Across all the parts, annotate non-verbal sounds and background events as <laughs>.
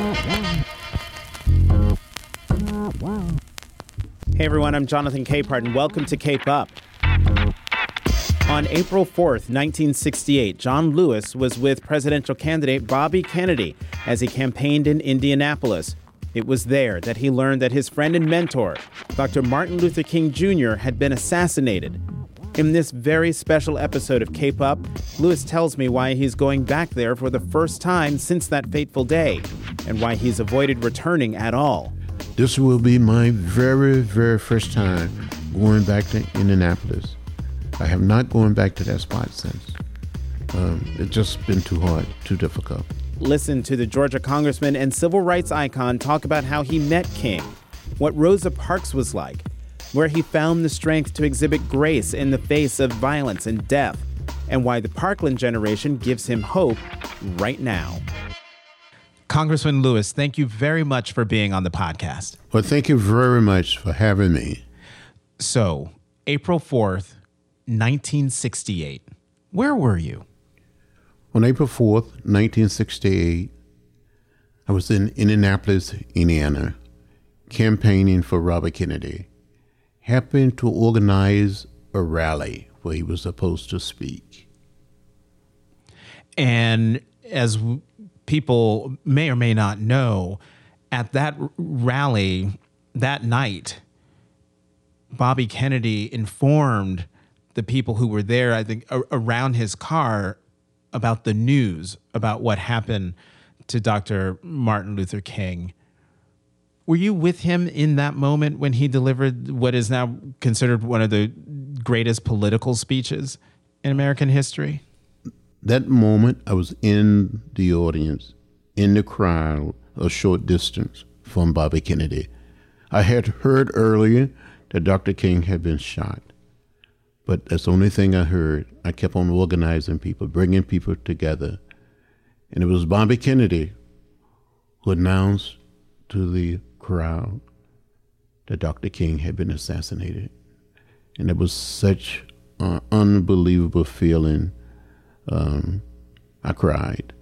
Hey everyone, I'm Jonathan Capehart, and welcome to Cape Up. On April 4th, 1968, John Lewis was with presidential candidate Bobby Kennedy as he campaigned in Indianapolis. It was there that he learned that his friend and mentor, Dr. Martin Luther King Jr., had been assassinated. In this very special episode of Cape Up, Lewis tells me why he's going back there for the first time since that fateful day, and why he's avoided returning at all. This will be my very, very first time going back to Indianapolis. I have not gone back to that spot since. Um, it's just been too hard, too difficult. Listen to the Georgia congressman and civil rights icon talk about how he met King, what Rosa Parks was like, where he found the strength to exhibit grace in the face of violence and death, and why the Parkland generation gives him hope right now. Congressman Lewis, thank you very much for being on the podcast. Well, thank you very much for having me. So, April 4th, 1968. Where were you? On April 4th, 1968, I was in Indianapolis, Indiana, campaigning for Robert Kennedy, helping to organize a rally where he was supposed to speak. And as people may or may not know, at that rally that night, Bobby Kennedy informed the people who were there, I think, around his car about the news about what happened to Dr. Martin Luther King. Were you with him in that moment when he delivered what is now considered one of the greatest political speeches in American history? that moment, I was in the audience, in the crowd, a short distance from Bobby Kennedy. I had heard earlier that Dr. King had been shot, but that's the only thing I heard. I kept on organizing people, bringing people together. And it was Bobby Kennedy who announced to the crowd that Dr. King had been assassinated. And it was such an unbelievable feeling um, I cried.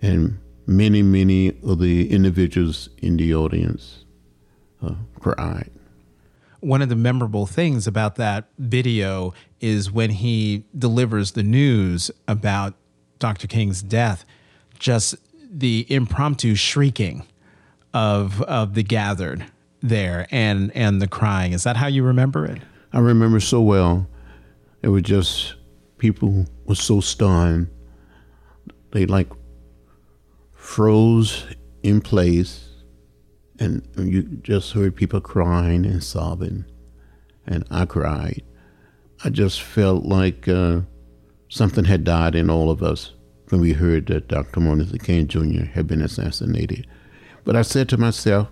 And many, many of the individuals in the audience uh, cried. One of the memorable things about that video is when he delivers the news about Dr. King's death, just the impromptu shrieking of of the gathered there and and the crying. Is that how you remember it? I remember so well. It was just people were so stunned. They like froze in place and you just heard people crying and sobbing and I cried. I just felt like uh, something had died in all of us when we heard that Dr. Martin Luther King Jr. had been assassinated. But I said to myself,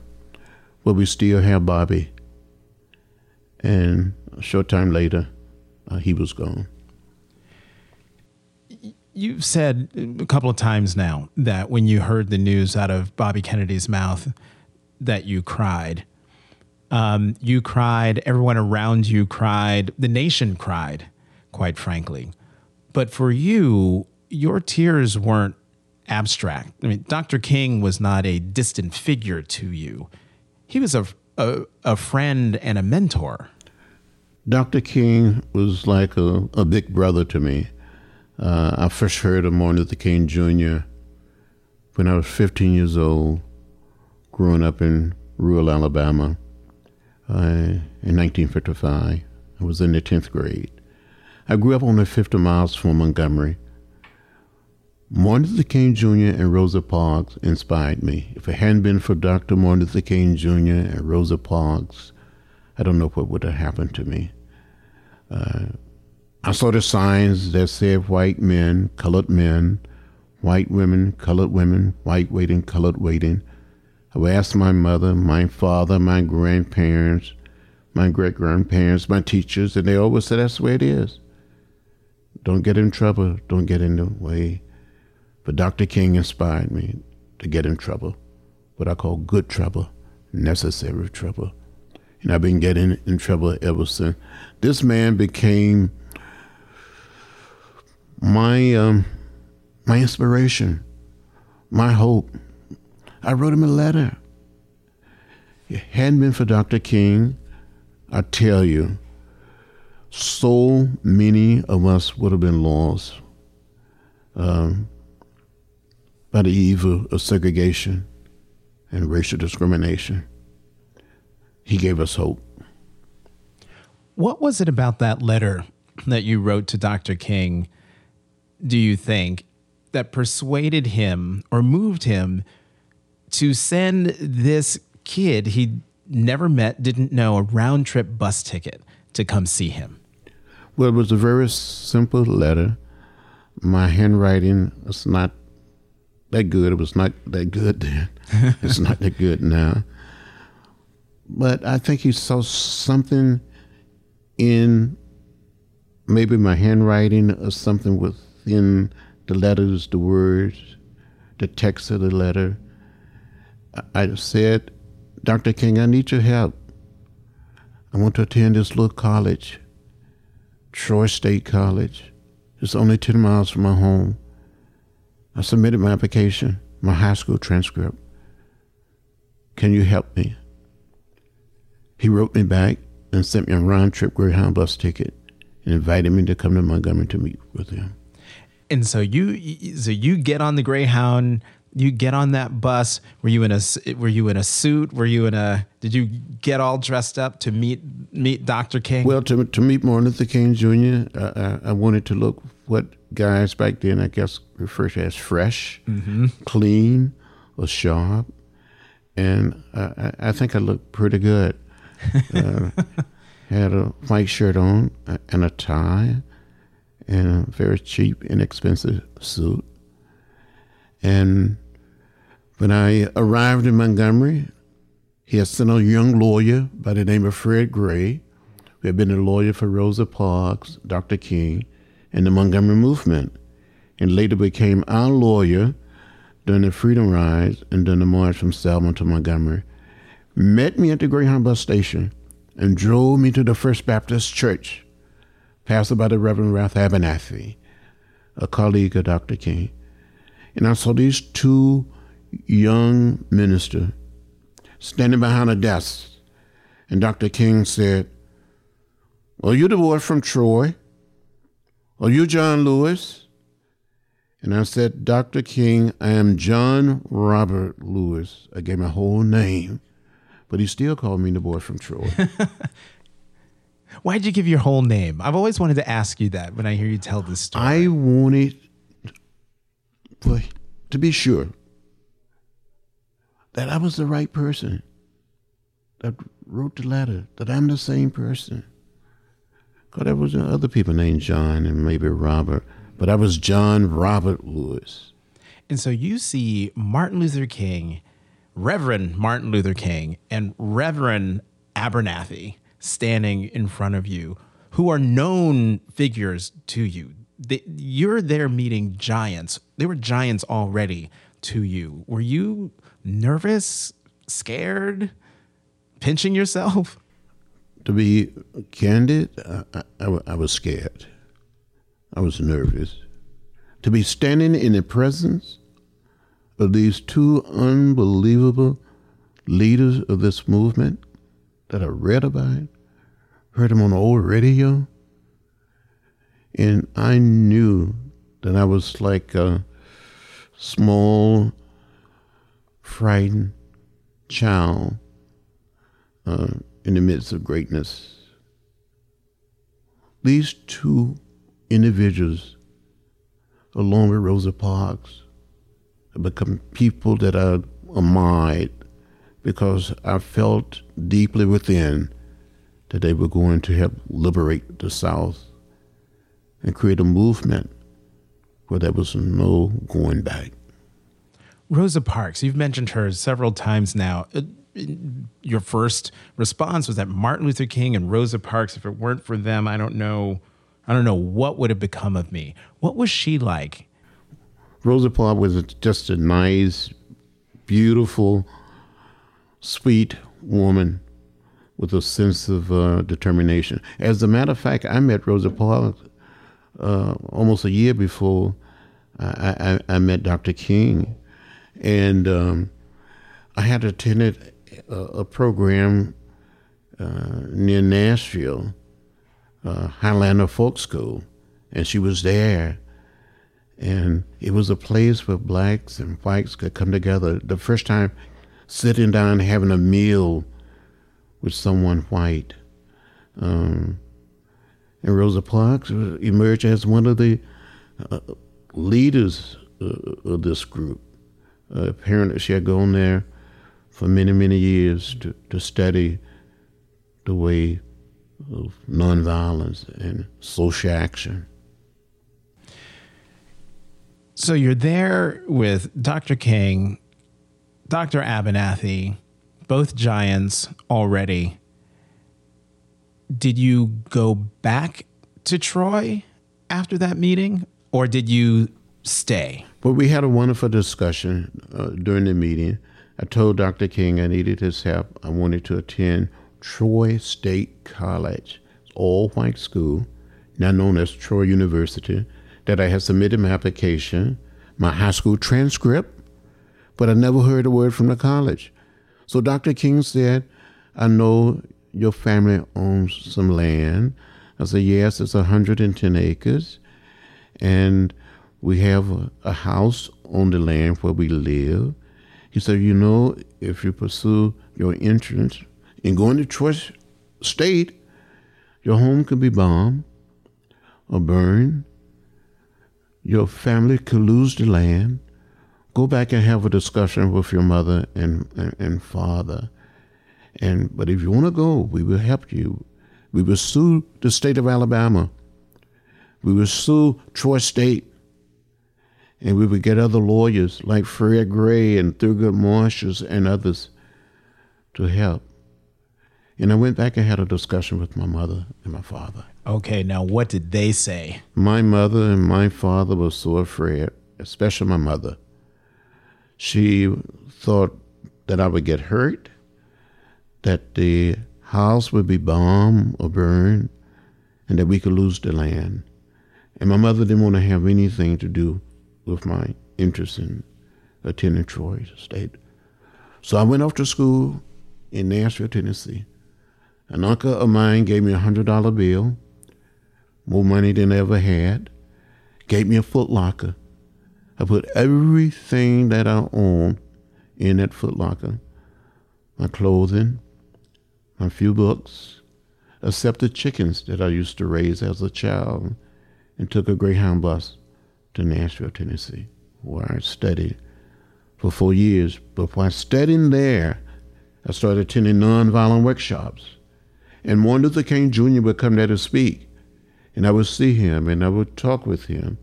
well, we still have Bobby. And a short time later, uh, he was gone you've said a couple of times now that when you heard the news out of Bobby Kennedy's mouth that you cried. Um, you cried, everyone around you cried, the nation cried, quite frankly. But for you, your tears weren't abstract. I mean, Dr. King was not a distant figure to you, he was a, a, a friend and a mentor. Dr. King was like a, a big brother to me. Uh, I first heard of Martin Luther King Jr. when I was 15 years old, growing up in rural Alabama uh, in 1955. I was in the 10th grade. I grew up only 50 miles from Montgomery. Martin Luther King Jr. and Rosa Parks inspired me. If it hadn't been for Dr. Martin Luther King Jr. and Rosa Parks, I don't know what would have happened to me. Uh, I saw the signs that said white men, colored men, white women, colored women, white waiting, colored waiting. I would ask my mother, my father, my grandparents, my great grandparents, my teachers, and they always said that's the way it is. Don't get in trouble, don't get in the way. But Dr. King inspired me to get in trouble, what I call good trouble, necessary trouble. And I've been getting in trouble ever since. This man became my um, my inspiration, my hope. I wrote him a letter. It hadn't been for Dr. King, I tell you, so many of us would have been lost um, by the evil of segregation and racial discrimination. He gave us hope. What was it about that letter that you wrote to Dr. King, do you think, that persuaded him or moved him to send this kid he never met, didn't know, a round trip bus ticket to come see him? Well, it was a very simple letter. My handwriting was not that good. It was not that good then. <laughs> it's not that good now. But I think he saw something in maybe my handwriting or something within the letters, the words, the text of the letter. I said, Dr. King, I need your help. I want to attend this little college, Troy State College. It's only 10 miles from my home. I submitted my application, my high school transcript. Can you help me? He wrote me back and sent me a round trip Greyhound bus ticket and invited me to come to Montgomery to meet with him. And so you so you get on the Greyhound you get on that bus were you in a were you in a suit were you in a did you get all dressed up to meet meet dr king well to, to meet martin luther king jr uh, I, wanted to look what guys back then i guess referred to as fresh mm-hmm. clean or sharp and uh, I, I, think i looked pretty good uh, <laughs> had a white shirt on and a tie and a very cheap inexpensive suit and when I arrived in Montgomery, he had sent a young lawyer by the name of Fred Gray, who had been a lawyer for Rosa Parks, Dr. King, and the Montgomery movement, and later became our lawyer during the Freedom Rides and during the march from Selma to Montgomery, met me at the Greyhound bus station and drove me to the First Baptist Church, pastored by the Reverend Ralph Abernathy, a colleague of Dr. King. And I saw these two young ministers standing behind a desk. And Dr. King said, Well, you the boy from Troy? Are you John Lewis? And I said, Dr. King, I am John Robert Lewis. I gave my whole name, but he still called me the boy from Troy. <laughs> Why'd you give your whole name? I've always wanted to ask you that when I hear you tell this story. I wanted but to be sure that I was the right person that wrote the letter, that I'm the same person. Because there was uh, other people named John and maybe Robert, but I was John Robert Lewis. And so you see Martin Luther King, Reverend Martin Luther King, and Reverend Abernathy standing in front of you, who are known figures to you they, you're there meeting giants. They were giants already to you. Were you nervous, scared, pinching yourself? To be candid, I, I, I was scared. I was nervous. To be standing in the presence of these two unbelievable leaders of this movement that I read about, heard them on the old radio, and I knew that I was like a small, frightened child uh, in the midst of greatness. These two individuals, along with Rosa Parks, have become people that I admired because I felt deeply within that they were going to help liberate the South and create a movement where there was no going back. Rosa Parks, you've mentioned her several times now. Uh, Uh, your first response was that Martin Luther King and Rosa Parks, if it weren't for them, I don't know, I don't know what would have become of me. What was she like? Rosa Parks was just a nice, beautiful, sweet woman with a sense of uh, determination. As a matter of fact, I met Rosa Parks uh, almost a year before I, I, I, met Dr. King. And um, I had attended a, a program uh, near Nashville, uh, Highlander Folk School, and she was there. And it was a place where blacks and whites could come together. The first time sitting down having a meal with someone white. Um, and Rosa Parks emerged as one of the uh, leaders uh, of this group. Uh, apparently, she had gone there for many, many years to, to study the way of nonviolence and social action. So you're there with Dr. King, Dr. Abernathy, both giants already. Did you go back to Troy after that meeting, or did you stay? Well, we had a wonderful discussion uh, during the meeting. I told Dr. King I needed his help. I wanted to attend Troy State College, all white school, now known as Troy University that I had submitted my application, my high school transcript, but I never heard a word from the college. So Dr. King said, I know your family owns some land. I said, Yes, it's 110 acres. And we have a, a house on the land where we live. He said, You know, if you pursue your entrance in going to Troy State, your home could be bombed or burned your family could lose the land. Go back and have a discussion with your mother and, and, and father. And but if you want to go, we will help you. We will sue the state of Alabama. We will sue Troy State. And we would get other lawyers like Fred Gray and Thurgood Marshall and others to help. And I went back and had a discussion with my mother and my father. Okay, now what did they say? My mother and my father were so afraid, especially my mother. She thought that I would get hurt, that the house would be bombed or burned, and that we could lose the land. And my mother didn't want to have anything to do with my interest in attending Troy State. So I went off to school in Nashville, Tennessee. An uncle of mine gave me a hundred dollar bill more money than I ever had, gave me a Foot Locker. I put everything that I owned in that Foot Locker my clothing, my few books, except the chickens that I used to raise as a child, and took a Greyhound bus to Nashville, Tennessee, where I studied for four years. But while studying there, I started attending nonviolent workshops. And Martin Luther King Jr. would come there to speak. And I would see him and I would talk with him.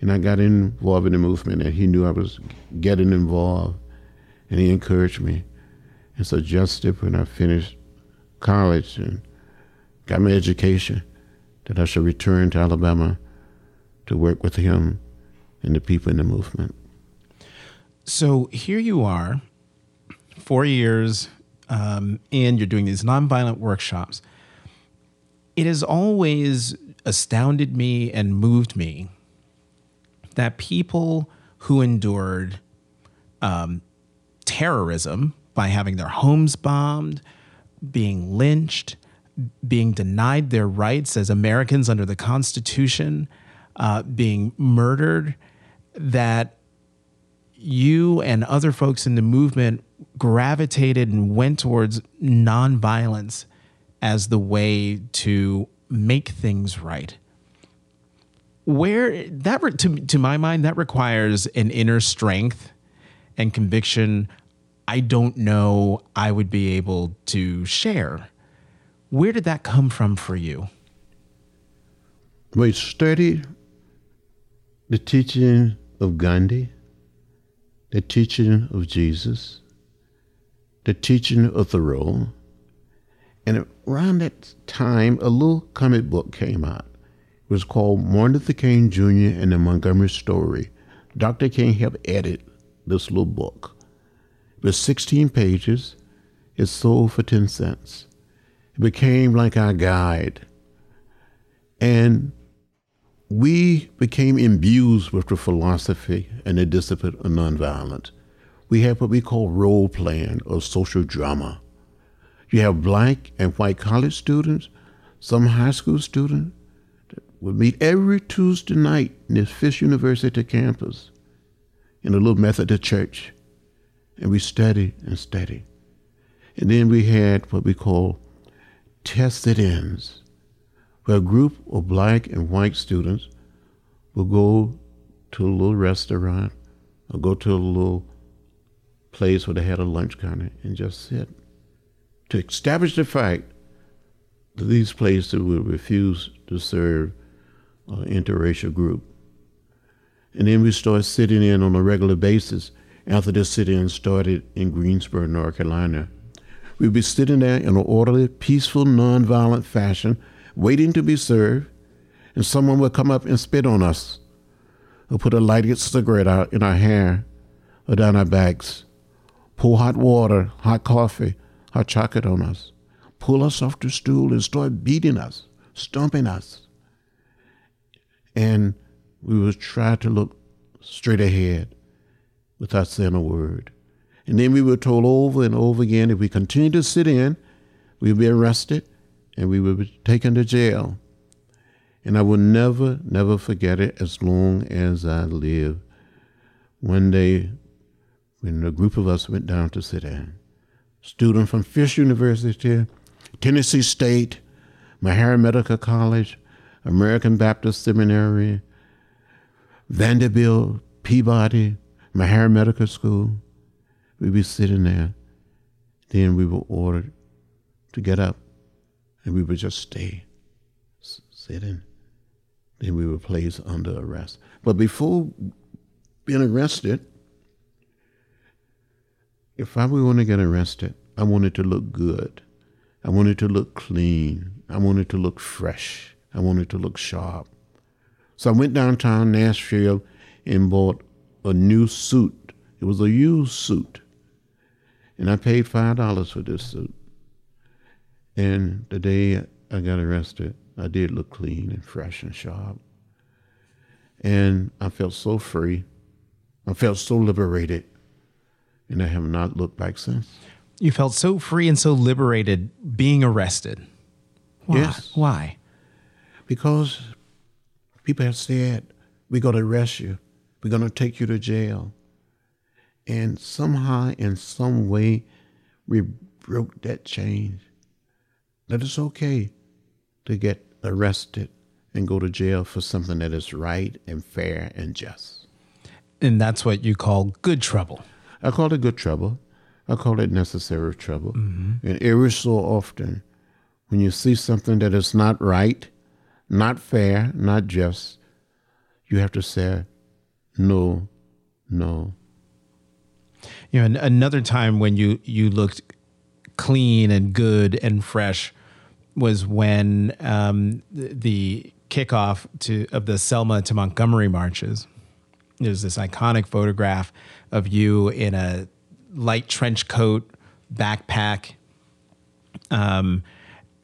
And I got involved in the movement and he knew I was getting involved and he encouraged me. And so just when I finished college and got my education, that I should return to Alabama to work with him and the people in the movement. So here you are, four years um, in, you're doing these nonviolent workshops. It has always astounded me and moved me that people who endured um, terrorism by having their homes bombed, being lynched, being denied their rights as Americans under the Constitution, uh, being murdered, that you and other folks in the movement gravitated and went towards nonviolence as the way to make things right where that to to my mind that requires an inner strength and conviction I don't know I would be able to share. Where did that come from for you? We studied the teaching of Gandhi, the teaching of Jesus, the teaching of Thoreau, and around that time, a little comic book came out. It was called Martin Luther King Jr. and the Montgomery Story. Dr. King helped edit this little book. It was 16 pages. It sold for 10 cents. It became like our guide. And we became imbued with the philosophy and the discipline of nonviolence. we have what we call role playing or social drama. You have black and white college students, some high school students that would meet every Tuesday night in this Fisk University campus in a little Methodist church. And we studied and studied. And then we had what we call tested ins, where a group of black and white students will go to a little restaurant or go to a little place where they had a lunch counter and just sit. To establish the fact that these places would refuse to serve an interracial group. And then we started sitting in on a regular basis after this sit-in started in Greensboro, North Carolina. We'd be sitting there in an orderly, peaceful, nonviolent fashion, waiting to be served, and someone would come up and spit on us, or put a lighted cigarette out in our hair or down our backs, pour hot water, hot coffee, hot chocolate on us, pull us off the stool and start beating us, stomping us. And we would try to look straight ahead without saying a word. And then we were told over and over again if we continued to sit in, we would be arrested and we were taken to jail. And I will never, never forget it as long as I live. One day, when a group of us went down to sit in, student from Fisk University, Tennessee State, Meharry Medical College, American Baptist Seminary, Vanderbilt, Peabody, Meharry Medical School. We'd be sitting there. Then we were ordered to get up and we would just stay sitting. Then we were placed under arrest. But before being arrested, if I were going to get arrested, I wanted to look good. I wanted to look clean. I wanted to look fresh. I wanted to look sharp. So I went downtown Nashville and bought a new suit. It was a used suit. And I paid $5 for this suit. And the day I got arrested, I did look clean and fresh and sharp. And I felt so free. I felt so liberated. And I have not looked back since. You felt so free and so liberated being arrested. Why? Yes. Why? Because people have said, we're going to arrest you. We're going to take you to jail. And somehow, in some way, we broke that chain. That it's okay to get arrested and go to jail for something that is right and fair and just. And that's what you call good trouble. I call it good trouble. I call it necessary trouble. Mm-hmm. And every so often, when you see something that is not right, not fair, not just, you have to say, no, no. You know, another time when you you looked clean and good and fresh was when um, the kickoff to of the Selma to Montgomery marches. There's this iconic photograph of you in a light trench coat, backpack. Um,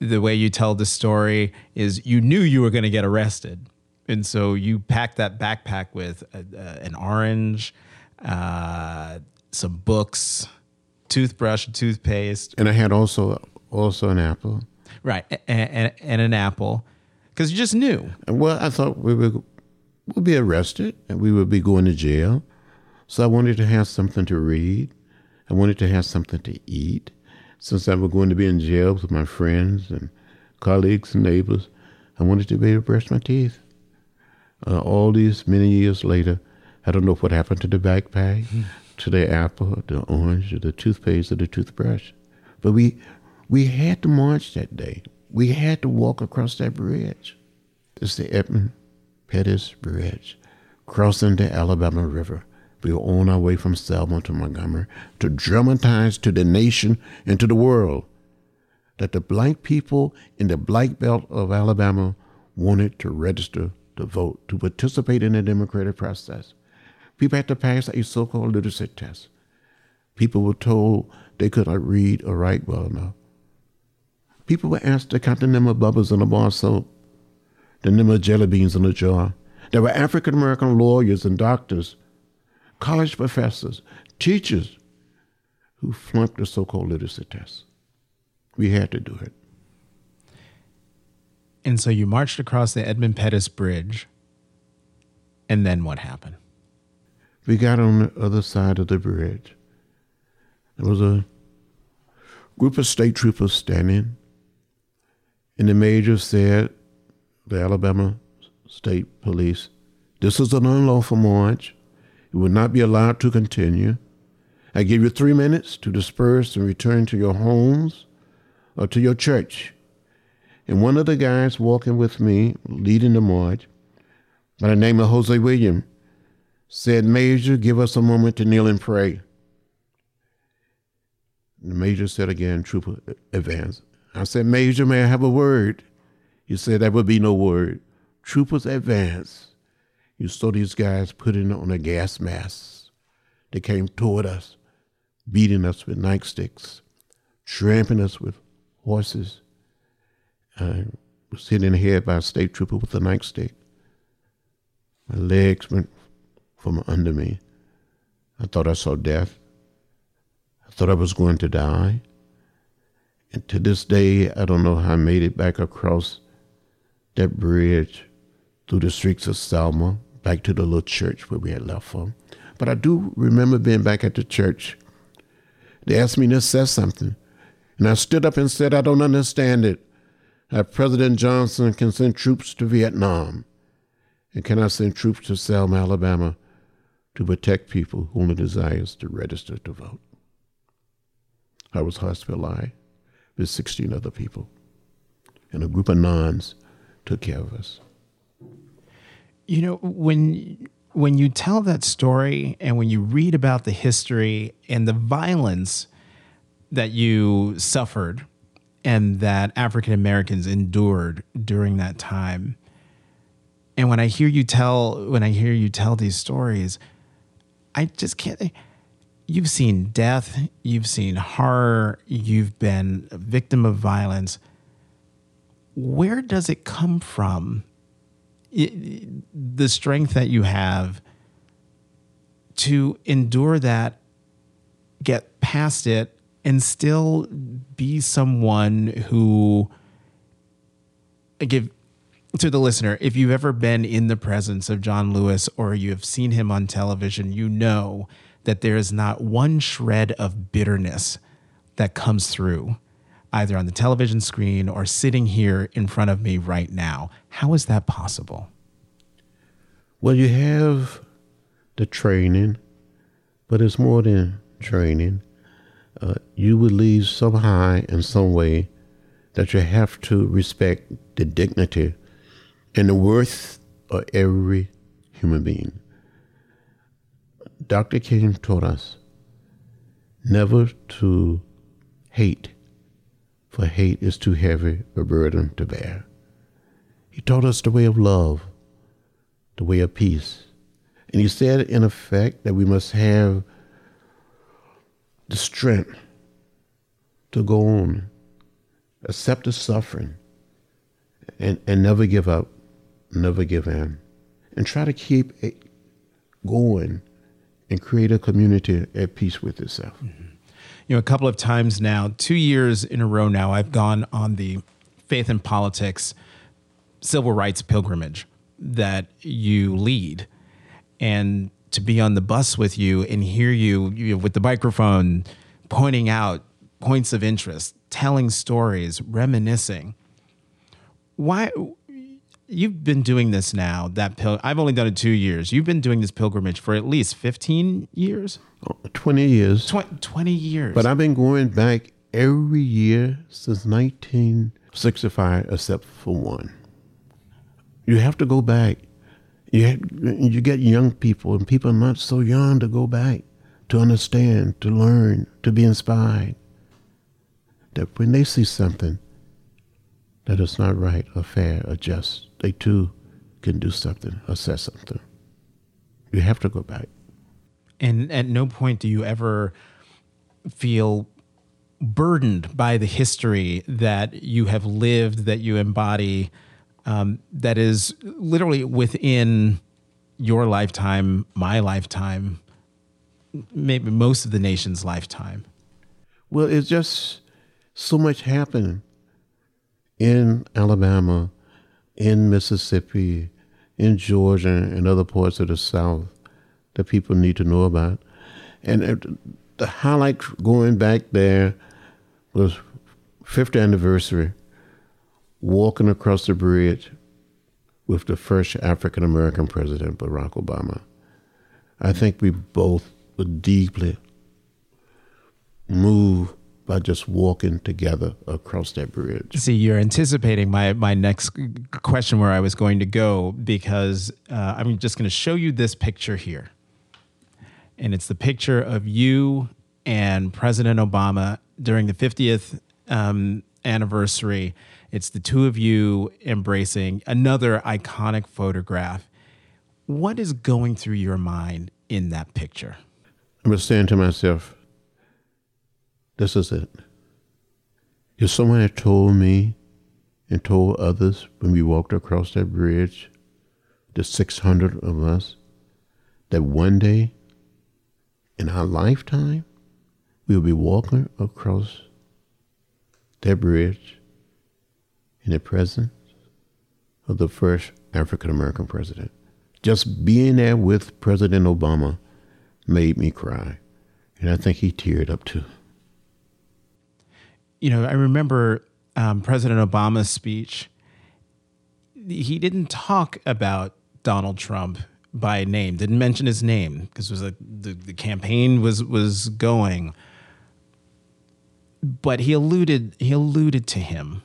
the way you tell the story is you knew you were going to get arrested and so you packed that backpack with a, a, an orange, uh, some books, toothbrush, toothpaste, and I had also also an apple. Right, and, and, and an apple, because you just knew. Well, I thought we would would be arrested and we would be going to jail, so I wanted to have something to read. I wanted to have something to eat, since I was going to be in jail with my friends and colleagues and neighbors. I wanted to be able to brush my teeth uh, all these many years later, I don't know what happened to the backpack, mm-hmm. to the apple, the orange, or the toothpaste, or the toothbrush. But we we had to march that day. We had to walk across that bridge. It's the Edmund Pettus Bridge, crossing the Alabama River. We were on our way from Selma to Montgomery to dramatize to the nation and to the world that the black people in the black belt of Alabama wanted to register to vote, to participate in the democratic process. People had to pass a so called literacy test. People were told they could not read or write well enough. People were asked to count the number of bubbles in a bar of soap, the number of jelly beans in a jar. There were African American lawyers and doctors college professors, teachers who flunked the so called literacy test. We had to do it. And so you marched across the Edmund Pettus Bridge. And then what happened? We got on the other side of the bridge. There was a group of state troopers standing, and the major said, the Alabama State Police, this is an unlawful march. It will not be allowed to continue. I give you three minutes to disperse and return to your homes or to your church. And one of the guys walking with me, leading the march, by the name of Hosea William, said, Major, give us a moment to kneel and pray. The major said again, Trooper, advance. I said, Major, may I have a word? He said, That would be no word. Troopers advance. You saw these guys putting on a gas mask. They came toward us, beating us with nightsticks, tramping us with horses. I was hit in the head by a state trooper with a nightstick. My legs went from under me. I thought I saw death. I thought I was going to die. And to this day, I don't know how I made it back across that bridge through the streets of Selma back to the little church where we had left from. But I do remember being back at the church. They asked me to say something. And I stood up and said, I don't understand it. How President Johnson can send troops to Vietnam and cannot send troops to Selma, Alabama to protect people who only desires to register to vote. I was hospitalized with 16 other people, and a group of nuns took care of us. You know, when when you tell that story and when you read about the history and the violence that you suffered and that African Americans endured during that time. And when I hear you tell when I hear you tell these stories, I just can't you've seen death, you've seen horror, you've been a victim of violence. Where does it come from it, the strength that you have to endure that, get past it, and still be someone who give to the listener if you've ever been in the presence of John Lewis or you have seen him on television you know that there is not one shred of bitterness that comes through either on the television screen or sitting here in front of me right now. How is that possible? Well, you have the training, but it's more than training. Uh, you believe somehow in some way that you have to respect the dignity and the worth of every human being. Dr. King taught us never to hate for hate is too heavy a burden to bear. He taught us the way of love, the way of peace. And he said, in effect, that we must have the strength to go on, accept the suffering, and, and never give up, never give in, and try to keep it going and create a community at peace with itself. Mm-hmm you know, a couple of times now, two years in a row now, I've gone on the faith and politics civil rights pilgrimage that you lead. And to be on the bus with you and hear you, you know, with the microphone pointing out points of interest, telling stories, reminiscing. Why you've been doing this now that pil- I've only done it 2 years. You've been doing this pilgrimage for at least 15 years? 20 years. 20, 20 years. But I've been going back every year since 1965, except for one. You have to go back. You, have, you get young people, and people are not so young to go back, to understand, to learn, to be inspired. That when they see something that is not right or fair or just, they too can do something or say something. You have to go back. And at no point do you ever feel burdened by the history that you have lived, that you embody, um, that is literally within your lifetime, my lifetime, maybe most of the nation's lifetime? Well, it's just so much happened in Alabama, in Mississippi, in Georgia, and other parts of the South that people need to know about. And the highlight going back there was 50th anniversary, walking across the bridge with the first African American president, Barack Obama. I think we both were deeply moved by just walking together across that bridge. See, you're anticipating my my next question where I was going to go because uh, I'm just going to show you this picture here, and it's the picture of you and President Obama during the 50th um, anniversary. It's the two of you embracing another iconic photograph. What is going through your mind in that picture? I was saying to myself, this is it. If someone had told me and told others when we walked across that bridge, the 600 of us, that one day in our lifetime, we'll be walking across that bridge in the presence of the first African American president. Just being there with President Obama made me cry. And I think he teared up too you know, I remember um, President Obama's speech. He didn't talk about Donald Trump by name, didn't mention his name because was a, the the campaign was was going. But he alluded he alluded to him,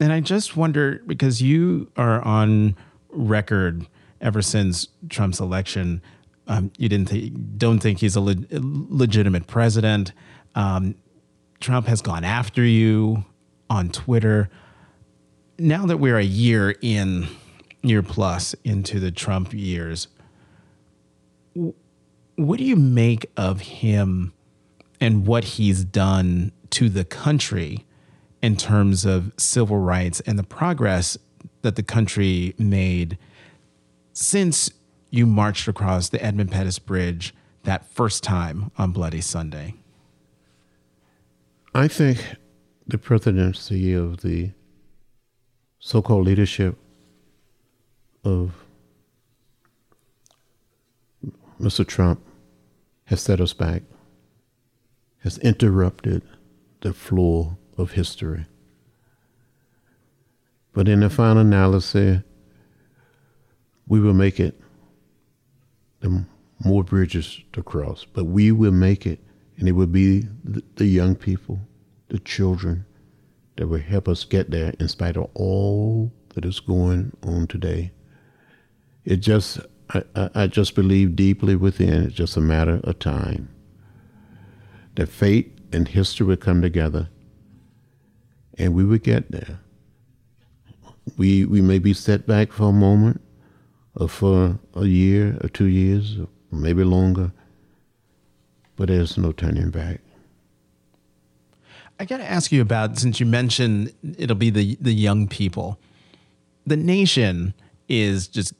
and I just wonder because you are on record ever since Trump's election. Um, you didn't th- don't think he's a le- legitimate president. Um, Trump has gone after you on Twitter. Now that we're a year in, year plus into the Trump years, what do you make of him and what he's done to the country in terms of civil rights and the progress that the country made since you marched across the Edmund Pettus Bridge that first time on Bloody Sunday? I think the presidency of the so called leadership of Mr. Trump has set us back, has interrupted the flow of history. But in the final analysis, we will make it. The more bridges to cross, but we will make it, and it will be the, young people the children that will help us get there in spite of all that is going on today. It just, I, I just believe deeply within it's just a matter of time that fate and history would come together and we would get there. We, we may be set back for a moment or for a year or two years, or maybe longer, but there's no turning back. I got to ask you about since you mentioned it'll be the the young people. The nation is just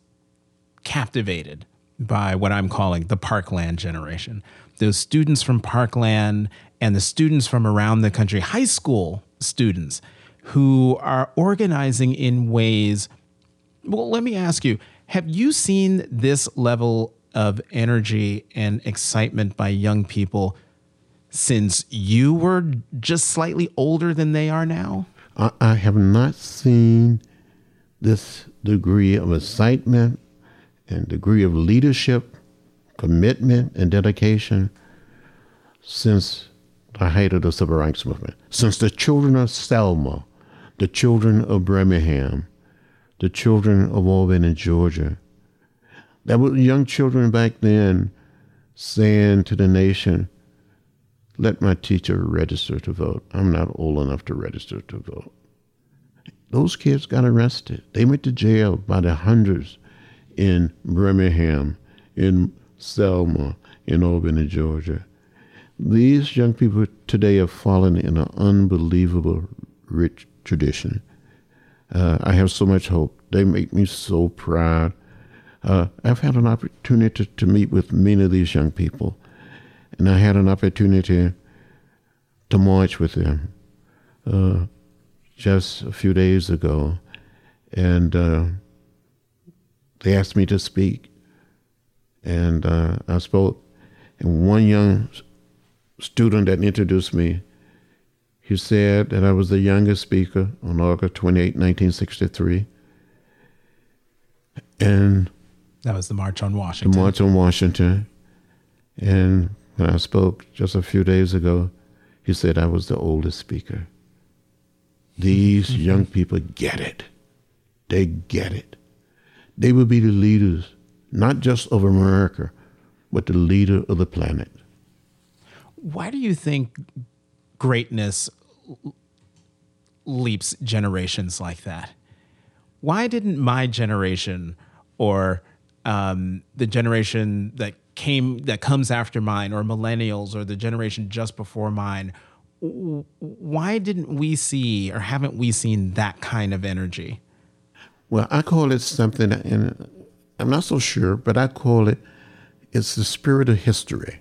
captivated by what I'm calling the Parkland generation. Those students from Parkland and the students from around the country, high school students who are organizing in ways. Well, let me ask you have you seen this level of energy and excitement by young people since you were just slightly older than they are now? I, I have not seen this degree of excitement and degree of leadership, commitment, and dedication since the height of the civil rights movement. Since the children of Selma, the children of Birmingham, the children of Albany, Georgia, that were young children back then saying to the nation, let my teacher register to vote. I'm not old enough to register to vote. Those kids got arrested. They went to jail by the hundreds in Birmingham, in Selma, in Albany, Georgia. These young people today have fallen in an unbelievable rich tradition. Uh, I have so much hope. They make me so proud. Uh, I've had an opportunity to, to meet with many of these young people and I had an opportunity to march with them uh, just a few days ago, and uh, they asked me to speak, and uh, I spoke. And one young student that introduced me, he said that I was the youngest speaker on August 28, 1963. And that was the March on Washington. The March on Washington. And when I spoke just a few days ago, he said I was the oldest speaker. These mm-hmm. <laughs> young people get it. They get it. They will be the leaders, not just of America, but the leader of the planet. Why do you think greatness leaps generations like that? Why didn't my generation or um, the generation that came that comes after mine or millennials or the generation just before mine why didn't we see or haven't we seen that kind of energy? Well i call it something and i'm not so sure but i call it it's the spirit of history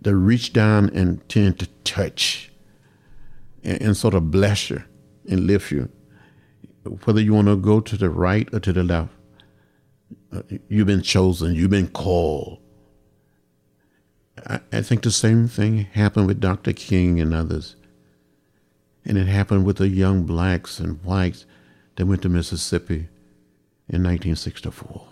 that reach down and tend to touch and, and sort of bless you and lift you. Whether you want to go to the right or to the left you've been chosen, you've been called. I, I think the same thing happened with Dr. King and others. And it happened with the young blacks and whites that went to Mississippi in 1964.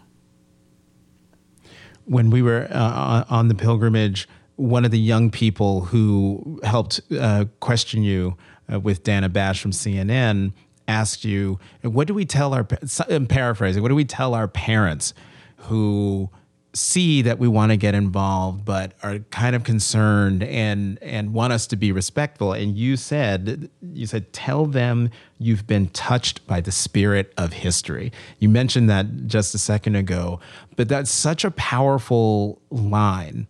When we were uh, on the pilgrimage, one of the young people who helped uh, question you uh, with Dana Bash from CNN asked you, what do we tell our, I'm paraphrasing, what do we tell our parents who see that we want to get involved but are kind of concerned and and want us to be respectful? And you said you said tell them you've been touched by the spirit of history. You mentioned that just a second ago but that's such a powerful line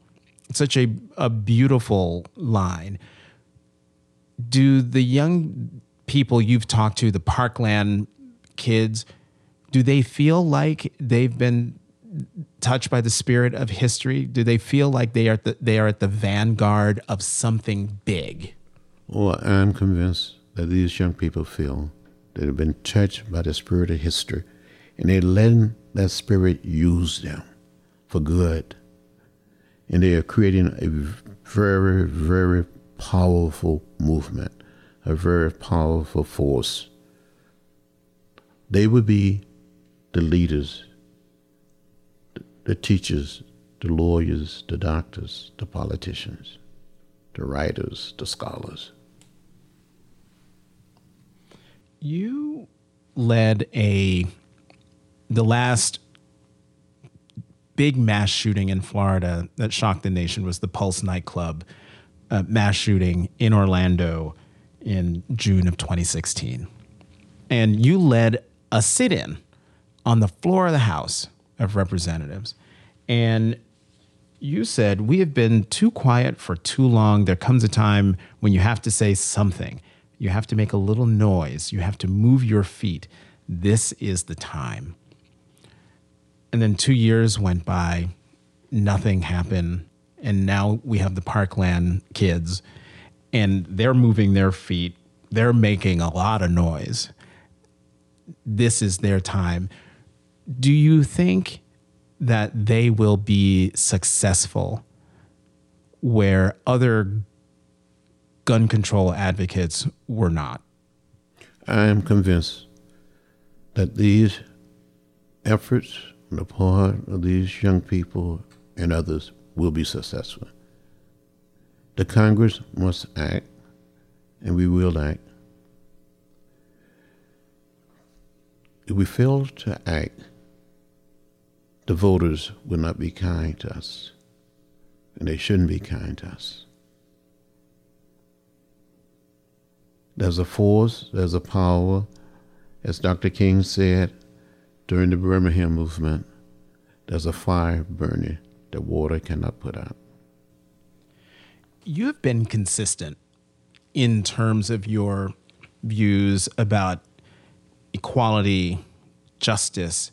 such a, a beautiful line. Do the young people you've talked to, the Parkland kids, do they feel like they've been touched by the spirit of history? Do they feel like they are the, they are at the vanguard of something big? Well, I'm convinced that these young people feel that have been touched by the spirit of history, and they're letting that spirit use them for good. And they are creating a very, very powerful movement a very powerful force. They would be the leaders, the teachers, the lawyers, the doctors, the politicians, the writers, the scholars. You led a the last big mass shooting in Florida that shocked the nation was the Pulse nightclub uh, mass shooting in Orlando in June of 2016. And you led a sit in on the floor of the House of Representatives. And you said, We have been too quiet for too long. There comes a time when you have to say something. You have to make a little noise. You have to move your feet. This is the time. And then two years went by, nothing happened. And now we have the Parkland kids and they're moving their feet. They're making a lot of noise. This is their time. Do you think that they will be successful where other gun control advocates were not? I am convinced that these efforts on the part of these young people and others will be successful. The Congress must act, and we will act. If we fail to act, the voters will not be kind to us, and they shouldn't be kind to us. There's a force, there's a power, as Dr. King said during the Birmingham movement, there's a fire burning that water cannot put out you have been consistent in terms of your views about equality, justice,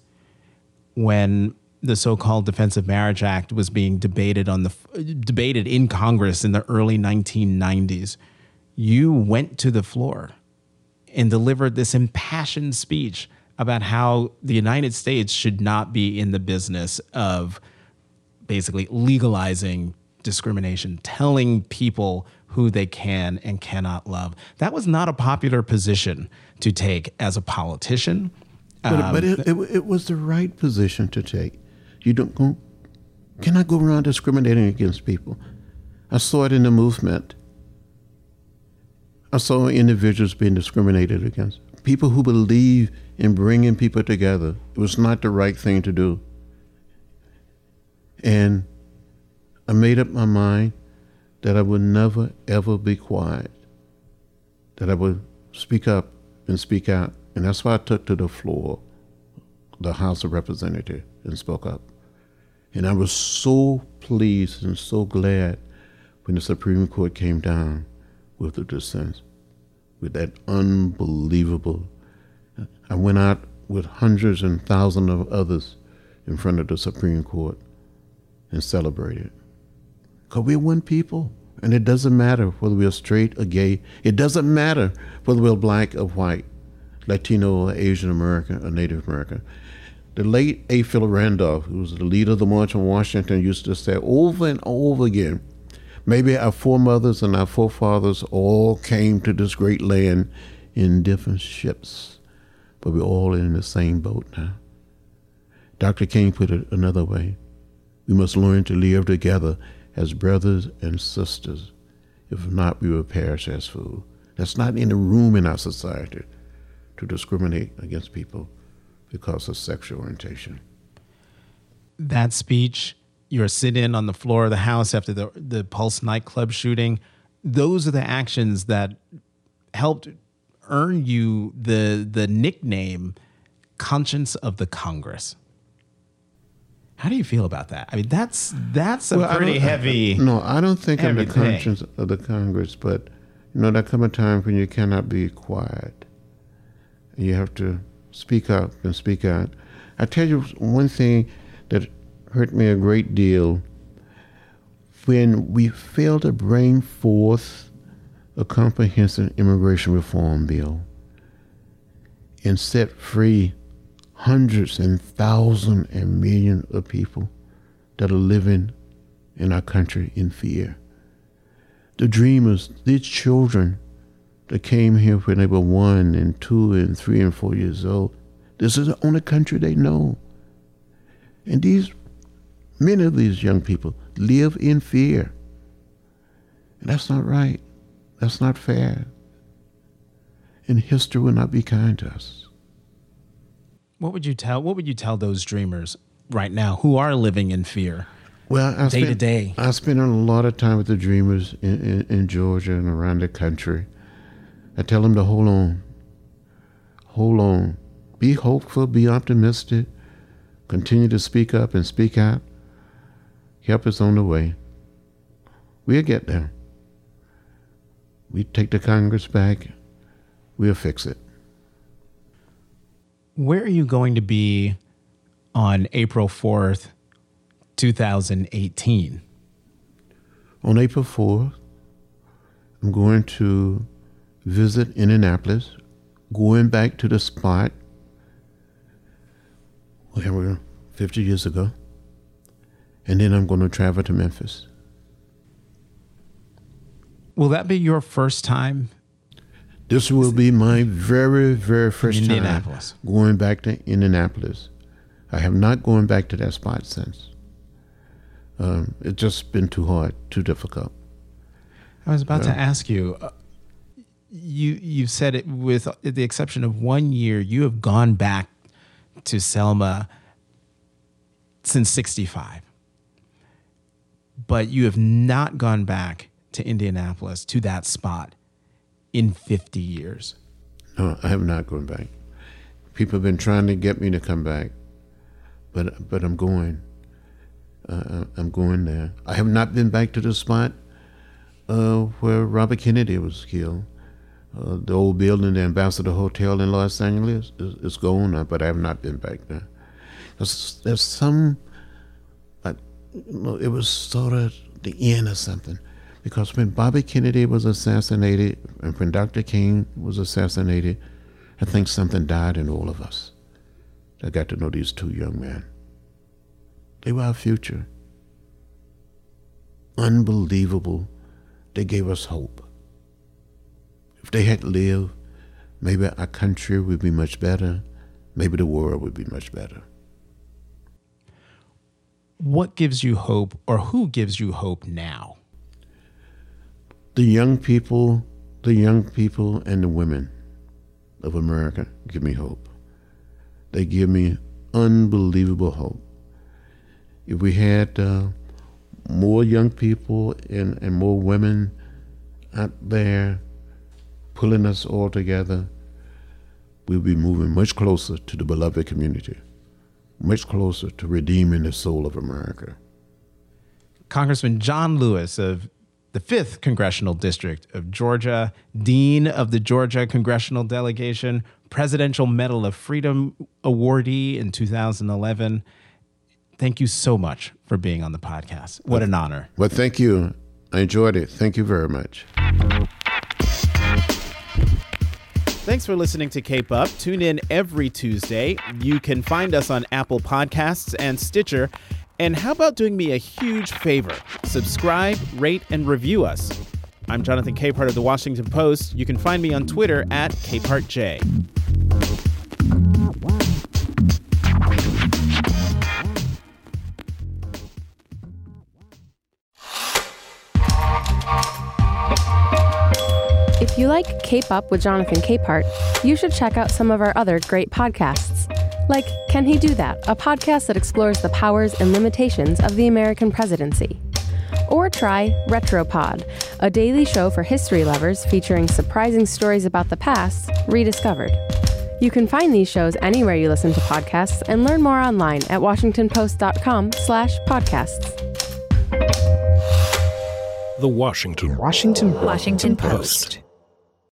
when the so-called Defense of Marriage Act was being debated on the debated in Congress in the early 1990s, you went to the floor and delivered this impassioned speech about how the United States should not be in the business of basically legalizing discrimination, telling people who they can and cannot love. That was not a popular position to take as a politician. But, um, but it, it, it, was the right position to take. You don't go, cannot go around discriminating against people. I saw it in the movement. I saw individuals being discriminated against. People who believe in bringing people together. It was not the right thing to do. And I made up my mind that I would never, ever be quiet, that I would speak up and speak out. And that's why I took to the floor, the House of Representatives, and spoke up. And I was so pleased and so glad when the Supreme Court came down with the dissent, with that unbelievable. I went out with hundreds and thousands of others in front of the Supreme Court and celebrated. Because we're one people. And it doesn't matter whether we're straight or gay. It doesn't matter whether we're black or white, Latino or Asian American or Native American. The late A. Philip Randolph, who was the leader of the March on Washington, used to say over and over again, maybe our foremothers and our forefathers all came to this great land in different ships, but we're all in the same boat now. Dr. King put it another way. We must learn to live together as brothers and sisters. If not, we will perish as fools. That's not any room in our society to discriminate against people because of sexual orientation. That speech, you're sitting on the floor of the house after the, the Pulse nightclub shooting, those are the actions that helped earn you the, the nickname Conscience of the Congress. How do you feel about that? I mean, that's that's a well, pretty heavy. No, I don't think I'm the conscience of the Congress, but you know, there come a time when you cannot be quiet. You have to speak up and speak out. I tell you one thing that hurt me a great deal when we failed to bring forth a comprehensive immigration reform bill and set free hundreds and thousands and millions of people that are living in our country in fear. The dreamers, these children that came here when they were one and two and three and four years old, this is the only country they know. And these, many of these young people live in fear. And that's not right. That's not fair. And history will not be kind to us. What would you tell? What would you tell those dreamers right now who are living in fear? Well, I day spent, to day. I spend a lot of time with the dreamers in, in, in Georgia and around the country. I tell them to hold on, hold on, be hopeful, be optimistic, continue to speak up and speak out. Help is on the way. We'll get there. We take the Congress back. We'll fix it where are you going to be on April 4th, 2018? On April 4th, I'm going to visit Indianapolis, going back to the spot where we were 50 years ago, and then I'm going to travel to Memphis. Will that be your first time this will be my very, very first time going back to Indianapolis. I have not gone back to that spot since. Um, it's just been too hard, too difficult. I was about to ask you. Uh, you you said it with the exception of one year. You have gone back to Selma since '65, but you have not gone back to Indianapolis to that spot in 50 years? No, I have not gone back. People have been trying to get me to come back, but but I'm going. Uh, uh, I'm going there. I have not been back to the spot uh, where Robert Kennedy was killed. Uh, the old building, the Ambassador Hotel in Los Angeles, is, is gone, but I have not been back there. There's, there's some it was sort of the end of something. Because when Bobby Kennedy was assassinated and when Dr. King was assassinated, I think something died in all of us. I got to know these two young men. They were our future. Unbelievable. They gave us hope. If they had lived, maybe our country would be much better. Maybe the world would be much better. What gives you hope, or who gives you hope now? The young people, the young people and the women of America give me hope. They give me unbelievable hope. If we had uh, more young people and, and more women out there pulling us all together, we'll be moving much closer to the beloved community, much closer to redeeming the soul of America. Congressman John Lewis of the 5th Congressional District of Georgia, Dean of the Georgia Congressional Delegation, Presidential Medal of Freedom awardee in 2011. Thank you so much for being on the podcast. What an honor. Well, thank you. I enjoyed it. Thank you very much. Thanks for listening to Cape Up. Tune in every Tuesday. You can find us on Apple Podcasts and Stitcher. And how about doing me a huge favor? Subscribe, rate, and review us. I'm Jonathan Capehart of the Washington Post. You can find me on Twitter at CapehartJ. If you like Cape Up with Jonathan Capehart, you should check out some of our other great podcasts like Can He Do That, a podcast that explores the powers and limitations of the American presidency. Or try Retropod, a daily show for history lovers featuring surprising stories about the past rediscovered. You can find these shows anywhere you listen to podcasts and learn more online at washingtonpost.com slash podcasts. The Washington Washington Washington Post.